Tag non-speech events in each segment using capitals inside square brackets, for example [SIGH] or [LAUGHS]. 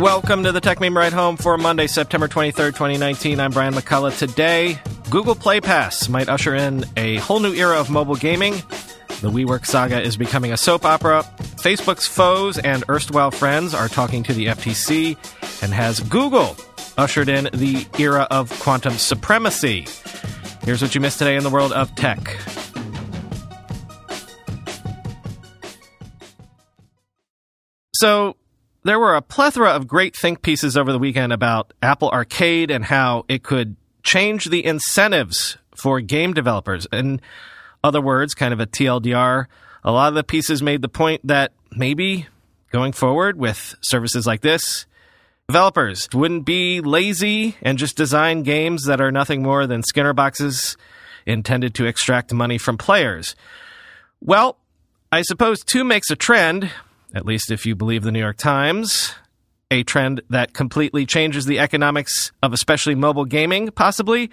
Welcome to the Techmeme Ride Home for Monday, September 23rd, 2019. I'm Brian McCullough. Today, Google Play Pass might usher in a whole new era of mobile gaming. The WeWork saga is becoming a soap opera. Facebook's foes and erstwhile friends are talking to the FTC. And has Google ushered in the era of quantum supremacy? Here's what you missed today in the world of tech. So, there were a plethora of great think pieces over the weekend about Apple Arcade and how it could change the incentives for game developers. In other words, kind of a TLDR, a lot of the pieces made the point that maybe going forward with services like this, developers wouldn't be lazy and just design games that are nothing more than Skinner boxes intended to extract money from players. Well, I suppose two makes a trend, at least if you believe the New York Times, a trend that completely changes the economics of especially mobile gaming, possibly.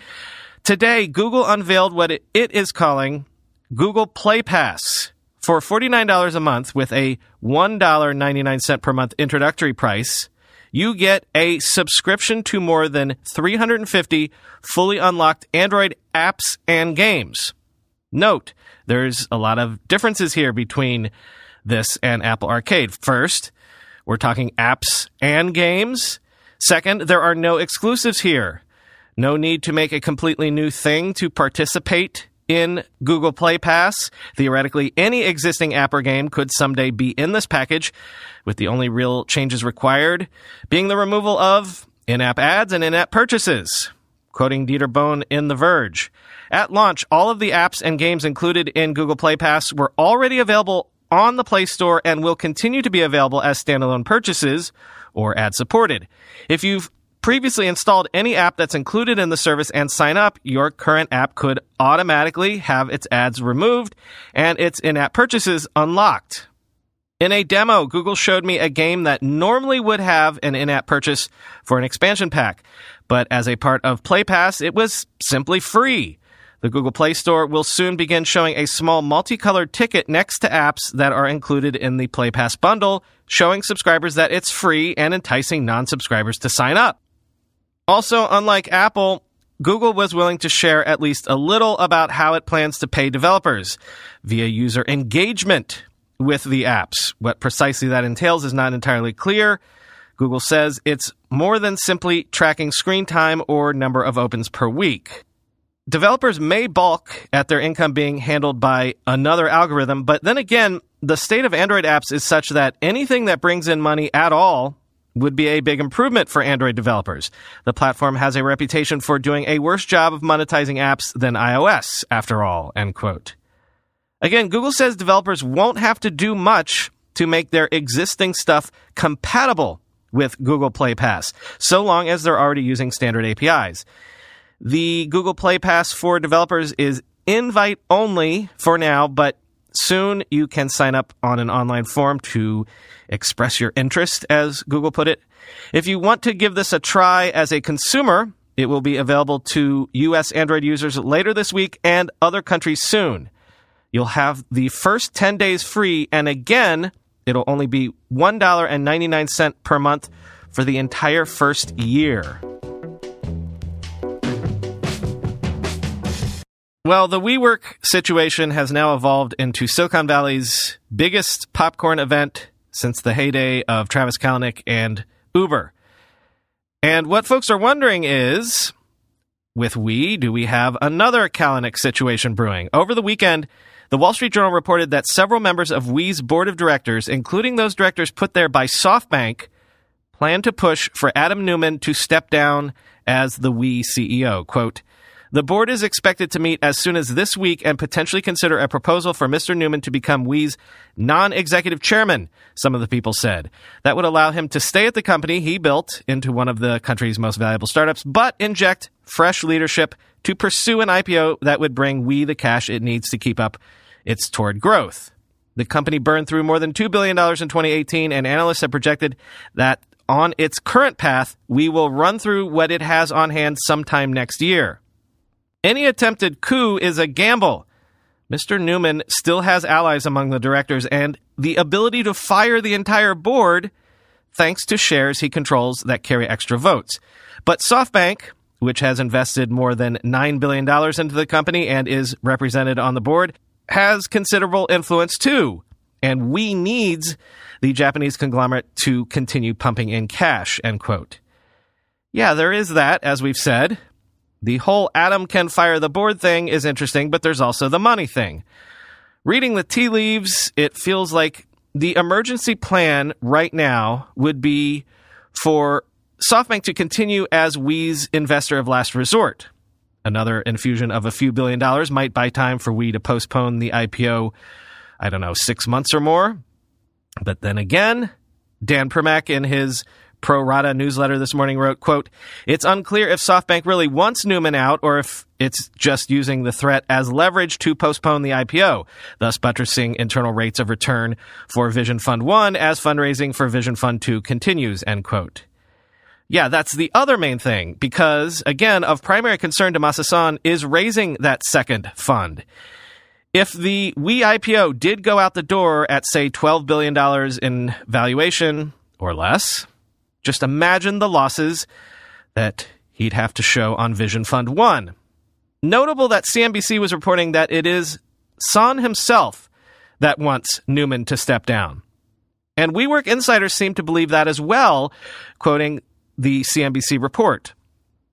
Today, Google unveiled what it is calling Google Play Pass for $49 a month with a $1.99 per month introductory price. You get a subscription to more than 350 fully unlocked Android apps and games. Note, there's a lot of differences here between this and Apple Arcade. First, we're talking apps and games. Second, there are no exclusives here. No need to make a completely new thing to participate in Google Play Pass. Theoretically, any existing app or game could someday be in this package, with the only real changes required being the removal of in app ads and in app purchases. Quoting Dieter Bohn in The Verge. At launch, all of the apps and games included in Google Play Pass were already available on the Play Store and will continue to be available as standalone purchases or ad supported. If you've previously installed any app that's included in the service and sign up, your current app could automatically have its ads removed and its in-app purchases unlocked. In a demo, Google showed me a game that normally would have an in-app purchase for an expansion pack, but as a part of Play Pass, it was simply free. The Google Play Store will soon begin showing a small multicolored ticket next to apps that are included in the Play Pass bundle, showing subscribers that it's free and enticing non-subscribers to sign up. Also, unlike Apple, Google was willing to share at least a little about how it plans to pay developers via user engagement with the apps. What precisely that entails is not entirely clear. Google says it's more than simply tracking screen time or number of opens per week developers may balk at their income being handled by another algorithm, but then again, the state of Android apps is such that anything that brings in money at all would be a big improvement for Android developers. The platform has a reputation for doing a worse job of monetizing apps than iOS, after all, end quote. Again, Google says developers won't have to do much to make their existing stuff compatible with Google Play Pass, so long as they're already using standard APIs. The Google Play Pass for developers is invite only for now, but soon you can sign up on an online form to express your interest, as Google put it. If you want to give this a try as a consumer, it will be available to US Android users later this week and other countries soon. You'll have the first 10 days free, and again, it'll only be $1.99 per month for the entire first year. Well, the WeWork situation has now evolved into Silicon Valley's biggest popcorn event since the heyday of Travis Kalanick and Uber. And what folks are wondering is with We, do we have another Kalanick situation brewing? Over the weekend, the Wall Street Journal reported that several members of We's board of directors, including those directors put there by SoftBank, plan to push for Adam Neumann to step down as the We CEO. Quote, The board is expected to meet as soon as this week and potentially consider a proposal for Mr. Neumann to become We's non executive chairman, some of the people said. That would allow him to stay at the company he built into one of the country's most valuable startups, but inject fresh leadership to pursue an IPO that would bring We the cash it needs to keep up its toward growth. The company burned through more than $2 billion in 2018, and analysts have projected that on its current path, we will run through what it has on hand sometime next year. Any attempted coup is a gamble. Mr. Neumann still has allies among the directors and the ability to fire the entire board thanks to shares he controls that carry extra votes. But SoftBank, which has invested more than $9 billion into the company and is represented on the board, has considerable influence too. And we needs the Japanese conglomerate to continue pumping in cash, end quote. Yeah, there is that, as we've said. The whole Adam can fire the board thing is interesting, but there's also the money thing. Reading the tea leaves, it feels like the emergency plan right now would be for SoftBank to continue as We's investor of last resort. Another infusion of a few billion dollars might buy time for We to postpone the IPO, I don't know, six months or more. But then again, Dan Primack in his Pro Rata newsletter this morning wrote, quote, It's unclear if SoftBank really wants Neumann out or if it's just using the threat as leverage to postpone the IPO, thus buttressing internal rates of return for Vision Fund 1 as fundraising for Vision Fund 2 continues, end quote. Yeah, that's the other main thing, because, again, of primary concern to Masa Son is raising that second fund. If the We IPO did go out the door at, say, $12 billion in valuation or less, just imagine the losses that he'd have to show on Vision Fund 1. Notable that CNBC was reporting that it is Son himself that wants Neumann to step down. And WeWork insiders seem to believe that as well, quoting the CNBC report.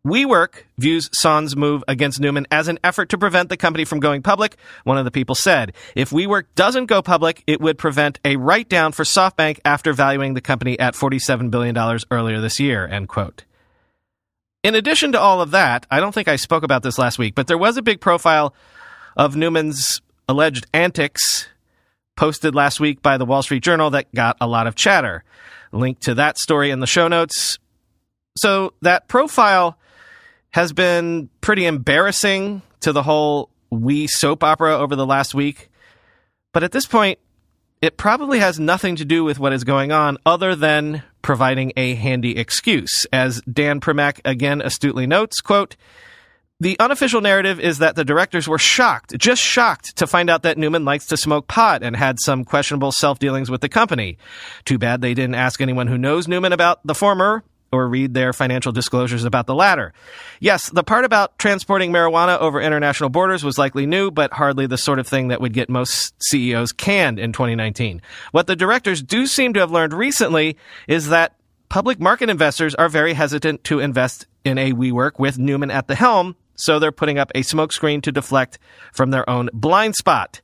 WeWork views Son's move against Neumann as an effort to prevent the company from going public. One of the people said, if WeWork doesn't go public, it would prevent a write down for SoftBank after valuing the company at $47 billion earlier this year, end quote. In addition to all of that, I don't think I spoke about this last week, but there was a big profile of Neumann's alleged antics posted last week by the Wall Street Journal that got a lot of chatter. Link to that story in the show notes. So that profile has been pretty embarrassing to the whole We soap opera over the last week. But at this point, it probably has nothing to do with what is going on other than providing a handy excuse. As Dan Primack again astutely notes, quote, the unofficial narrative is that the directors were shocked, just shocked, to find out that Neumann likes to smoke pot and had some questionable self dealings with the company. Too bad they didn't ask anyone who knows Neumann about the former, or read their financial disclosures about the latter. Yes, the part about transporting marijuana over international borders was likely new, but hardly the sort of thing that would get most CEOs canned in 2019. What the directors do seem to have learned recently is that public market investors are very hesitant to invest in a WeWork with Neumann at the helm, so they're putting up a smokescreen to deflect from their own blind spot.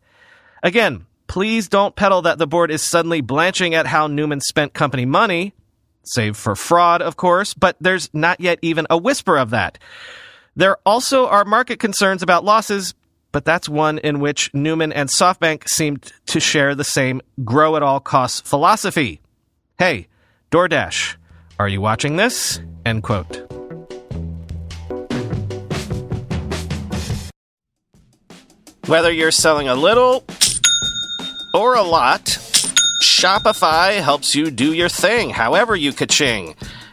Again, please don't peddle that the board is suddenly blanching at how Neumann spent company money save for fraud, of course, but there's not yet even a whisper of that. There also are market concerns about losses, but that's one in which Neumann and SoftBank seemed to share the same grow at all costs philosophy. Hey, DoorDash, are you watching this? End quote. Whether you're selling a little or a lot, Shopify helps you do your thing, however you ka-ching.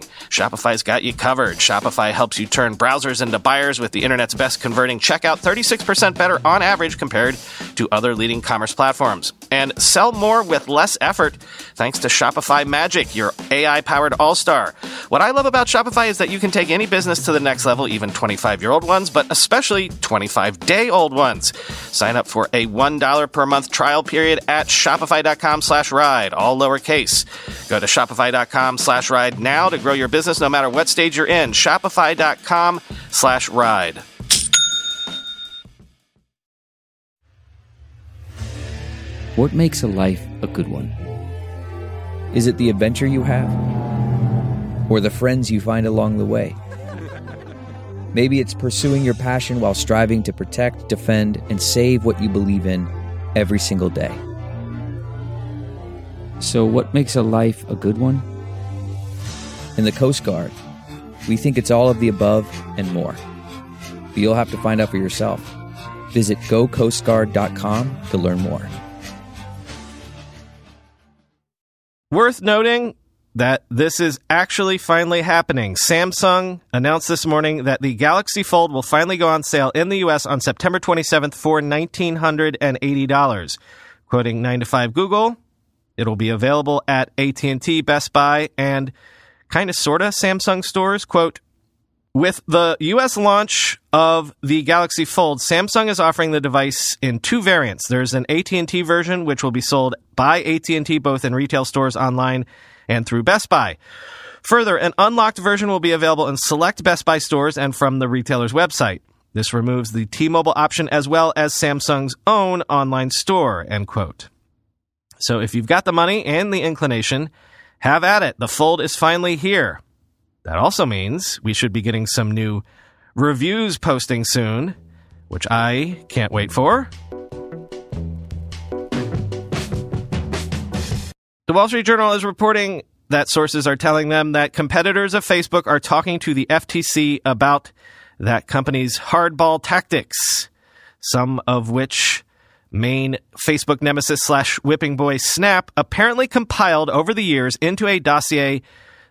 Shopify's got you covered. Shopify helps you turn browsers into buyers with the internet's best converting checkout, 36% better on average compared to other leading commerce platforms. And sell more with less effort thanks to Shopify Magic, your AI powered all star. What I love about Shopify is that you can take any business to the next level, even 25 year old ones, but especially 25 day old ones. Sign up for a $1 per month trial period at shopify.com slash ride, all lowercase. Go to shopify.com slash ride now to grow your business no matter what stage you're in. Shopify.com slash ride. What makes a life a good one? Is it the adventure you have? Or the friends you find along the way? [LAUGHS] Maybe it's pursuing your passion while striving to protect, defend, and save what you believe in every single day. So, what makes a life a good one? In the Coast Guard, we think it's all of the above and more. But you'll have to find out for yourself. Visit gocoastguard.com to learn more. Worth noting that this is actually finally happening. Samsung announced this morning that the Galaxy Fold will finally go on sale in the US on September 27th for $1980. Quoting 9 to 5 Google, it'll be available at AT&T, Best Buy, and kind of sorta Samsung stores. Quote, with the US launch of the Galaxy Fold, Samsung is offering the device in two variants. There's an AT&T version which will be sold by AT&T both in retail stores online and through Best Buy. Further, an unlocked version will be available in select Best Buy stores and from the retailer's website. This removes the T-Mobile option as well as Samsung's own online store, end quote. So if you've got the money and the inclination, have at it. The Fold is finally here. That also means we should be getting some new reviews posting soon, which I can't wait for. The Wall Street Journal is reporting that sources are telling them that competitors of Facebook are talking to the FTC about that company's hardball tactics, some of which main Facebook nemesis slash whipping boy Snap apparently compiled over the years into a dossier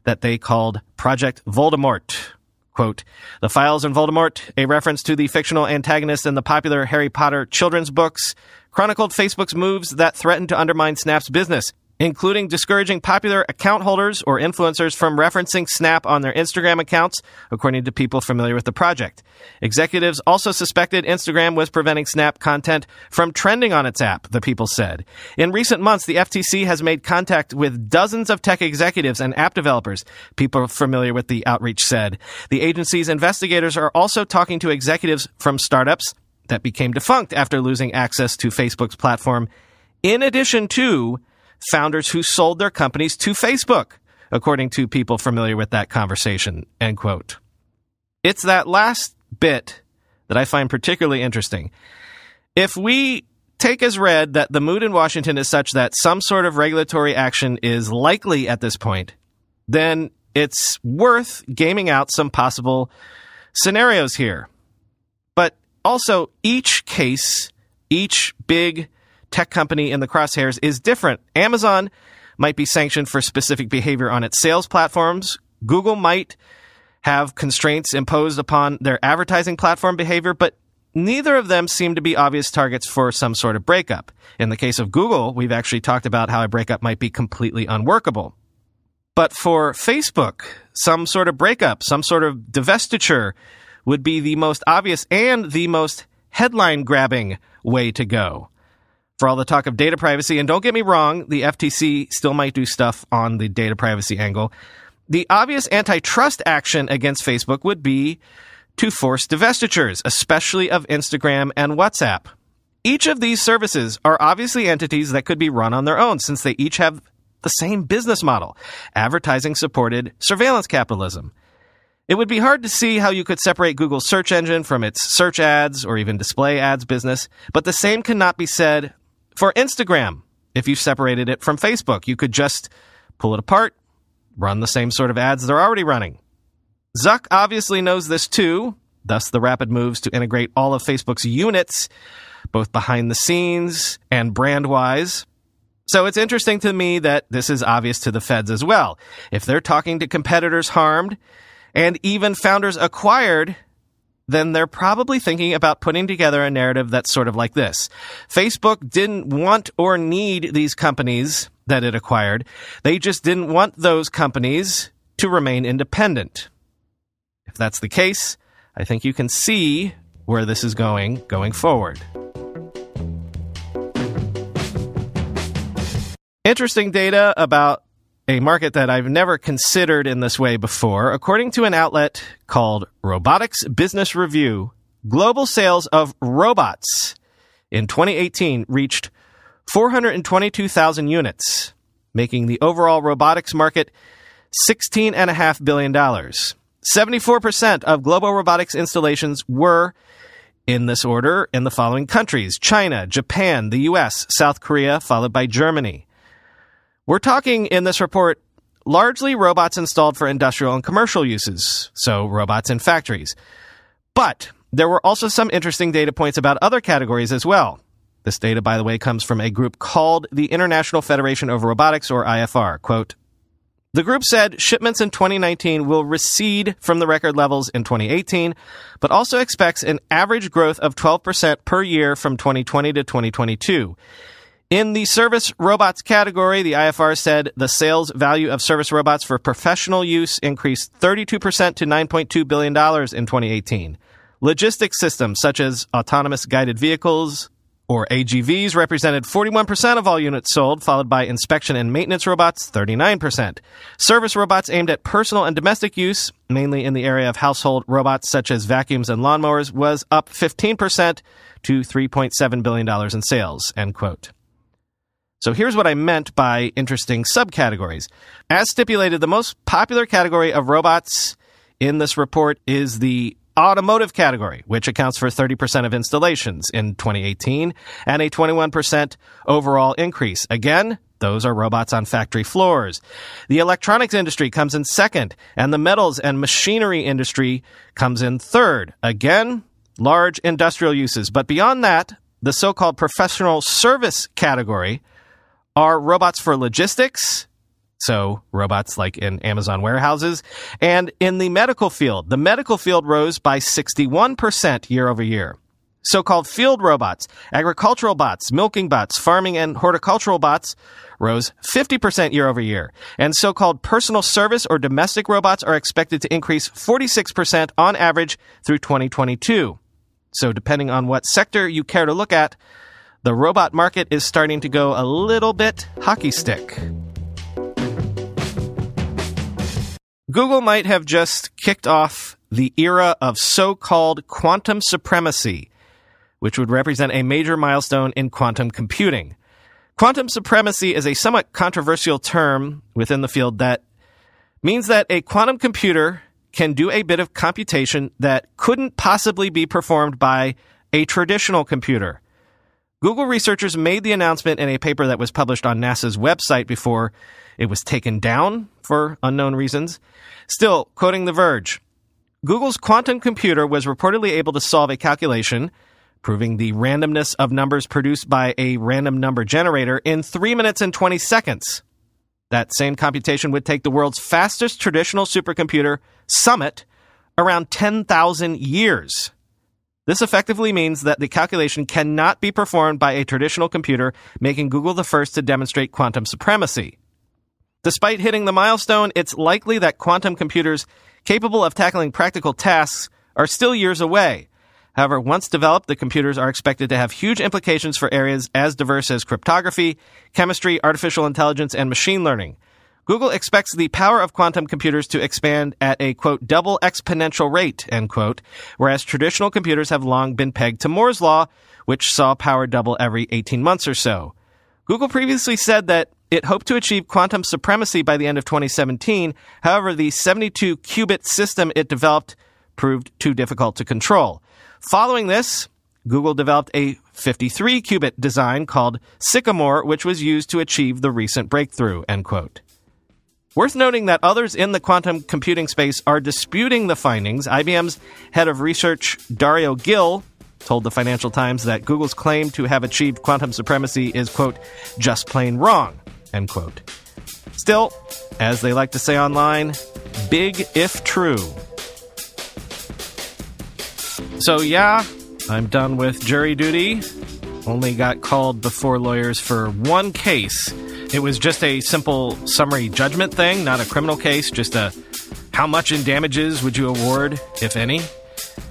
that they called Project Voldemort. Quote, the files in Voldemort, a reference to the fictional antagonist in the popular Harry Potter children's books, chronicled Facebook's moves that threatened to undermine Snap's business, including discouraging popular account holders or influencers from referencing Snap on their Instagram accounts, according to people familiar with the project. Executives also suspected Instagram was preventing Snap content from trending on its app, the people said. In recent months, the FTC has made contact with dozens of tech executives and app developers, people familiar with the outreach said. The agency's investigators are also talking to executives from startups that became defunct after losing access to Facebook's platform, in addition to founders who sold their companies to Facebook, according to people familiar with that conversation. End quote. It's that last bit that I find particularly interesting. If we take as read that the mood in Washington is such that some sort of regulatory action is likely at this point, then it's worth gaming out some possible scenarios here. But also, each case, each big tech company in the crosshairs is different. Amazon might be sanctioned for specific behavior on its sales platforms. Google might have constraints imposed upon their advertising platform behavior, but neither of them seem to be obvious targets for some sort of breakup. In the case of Google, we've actually talked about how a breakup might be completely unworkable. But for Facebook, some sort of breakup, some sort of divestiture would be the most obvious and the most headline grabbing way to go for all the talk of data privacy. And don't get me wrong, the FTC still might do stuff on the data privacy angle. The obvious antitrust action against Facebook would be to force divestitures, especially of Instagram and WhatsApp. Each of these services are obviously entities that could be run on their own since they each have the same business model advertising supported surveillance capitalism. It would be hard to see how you could separate Google's search engine from its search ads or even display ads business, but the same cannot be said for Instagram, if you separated it from Facebook, you could just pull it apart, run the same sort of ads they're already running. Zuck obviously knows this too, thus the rapid moves to integrate all of Facebook's units, both behind the scenes and brand wise. So it's interesting to me that this is obvious to the feds as well. If they're talking to competitors harmed and even founders acquired, then they're probably thinking about putting together a narrative that's sort of like this. Facebook didn't want or need these companies that it acquired. They just didn't want those companies to remain independent. If that's the case, I think you can see where this is going going forward. Interesting data about a market that I've never considered in this way before. According to an outlet called Robotics Business Review, global sales of robots in 2018 reached 422,000 units, making the overall robotics market $16.5 billion. 74% of global robotics installations were in this order in the following countries China, Japan, the US, South Korea, followed by Germany. We're talking in this report largely robots installed for industrial and commercial uses, so robots in factories. But there were also some interesting data points about other categories as well. This data, by the way, comes from a group called the International Federation of Robotics, or IFR. Quote, the group said shipments in 2019 will recede from the record levels in 2018, but also expects an average growth of 12% per year from 2020 to 2022. In the service robots category, the IFR said the sales value of service robots for professional use increased 32% to $9.2 billion in 2018. Logistics systems such as autonomous guided vehicles, or AGVs represented 41% of all units sold, followed by inspection and maintenance robots, 39%. Service robots aimed at personal and domestic use, mainly in the area of household robots such as vacuums and lawnmowers, was up 15% to $3.7 billion in sales, end quote. So here's what I meant by interesting subcategories. As stipulated, the most popular category of robots in this report is the automotive category, which accounts for 30% of installations in 2018 and a 21% overall increase. Again, those are robots on factory floors. The electronics industry comes in second, and the metals and machinery industry comes in third. Again, large industrial uses. But beyond that, the so-called professional service category are robots for logistics, so robots like in Amazon warehouses. And in the medical field, the medical field rose by 61% year over year. So-called field robots, agricultural bots, milking bots, farming and horticultural bots rose 50% year over year. And so-called personal service or domestic robots are expected to increase 46% on average through 2022. So depending on what sector you care to look at, the robot market is starting to go a little bit hockey stick. Google might have just kicked off the era of so called quantum supremacy, which would represent a major milestone in quantum computing. Quantum supremacy is a somewhat controversial term within the field that means that a quantum computer can do a bit of computation that couldn't possibly be performed by a traditional computer. Google researchers made the announcement in a paper that was published on NASA's website before it was taken down for unknown reasons. Still, quoting The Verge, Google's quantum computer was reportedly able to solve a calculation proving the randomness of numbers produced by a random number generator in 3 minutes and 20 seconds. That same computation would take the world's fastest traditional supercomputer, Summit, around 10,000 years. This effectively means that the calculation cannot be performed by a traditional computer, making Google the first to demonstrate quantum supremacy. Despite hitting the milestone, it's likely that quantum computers capable of tackling practical tasks are still years away. However, once developed, the computers are expected to have huge implications for areas as diverse as cryptography, chemistry, artificial intelligence, and machine learning. Google expects the power of quantum computers to expand at a quote double exponential rate end quote, whereas traditional computers have long been pegged to Moore's law, which saw power double every 18 months or so. Google previously said that it hoped to achieve quantum supremacy by the end of 2017. However, the 72 qubit system it developed proved too difficult to control. Following this, Google developed a 53 qubit design called Sycamore, which was used to achieve the recent breakthrough, end quote. Worth noting that others in the quantum computing space are disputing the findings. IBM's head of research, Dario Gil, told the Financial Times that Google's claim to have achieved quantum supremacy is, quote, just plain wrong. End quote. Still, as they like to say online, big if true. So, yeah, I'm done with jury duty. Only got called before lawyers for one case. It was just a simple summary judgment thing, not a criminal case, just a how much in damages would you award, if any?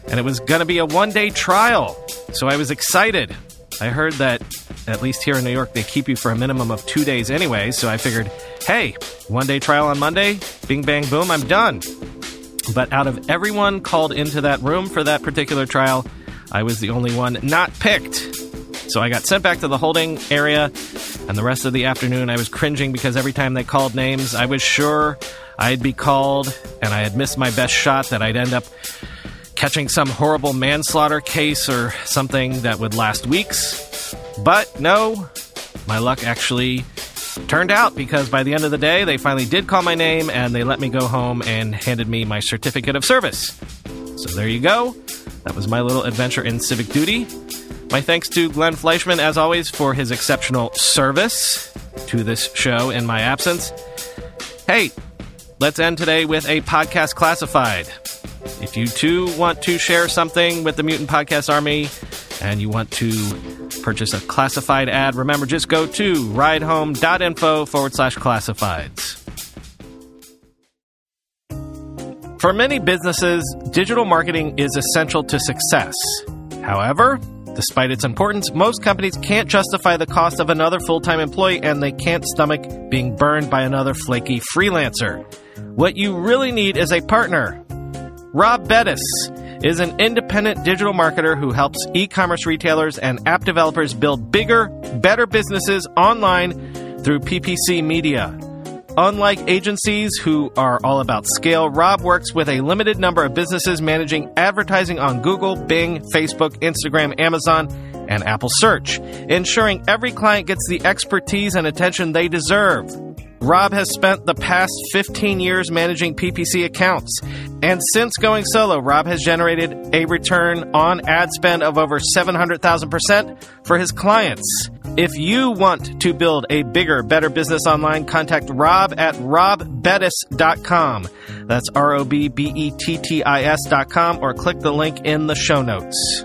And it was going to be a one day trial. So I was excited. I heard that, at least here in New York, they keep you for a minimum of two days anyway. So I figured, hey, one day trial on Monday, bing, bang, boom, I'm done. But out of everyone called into that room for that particular trial, I was the only one not picked. So I got sent back to the holding area, and the rest of the afternoon I was cringing because every time they called names, I was sure I'd be called, and I had missed my best shot that I'd end up catching some horrible manslaughter case or something that would last weeks. But no, my luck actually turned out because by the end of the day, they finally did call my name and they let me go home and handed me my certificate of service. So there you go. That was my little adventure in civic duty. My thanks to Glenn Fleischman, as always, for his exceptional service to this show in my absence. Hey, let's end today with a podcast classified. If you too want to share something with the Mutant Podcast Army and you want to purchase a classified ad, remember just go to ridehome.info forward slash classifieds. For many businesses, digital marketing is essential to success. However, despite its importance, most companies can't justify the cost of another full time employee and they can't stomach being burned by another flaky freelancer. What you really need is a partner. Rob Bettis is an independent digital marketer who helps e commerce retailers and app developers build bigger, better businesses online through PPC Media. Unlike agencies who are all about scale, Rob works with a limited number of businesses managing advertising on Google, Bing, Facebook, Instagram, Amazon, and Apple Search, ensuring every client gets the expertise and attention they deserve. Rob has spent the past 15 years managing PPC accounts. And since going solo, Rob has generated a return on ad spend of over 700,000% for his clients. If you want to build a bigger, better business online, contact Rob at robbettis.com. That's R O B B E T T I S.com or click the link in the show notes.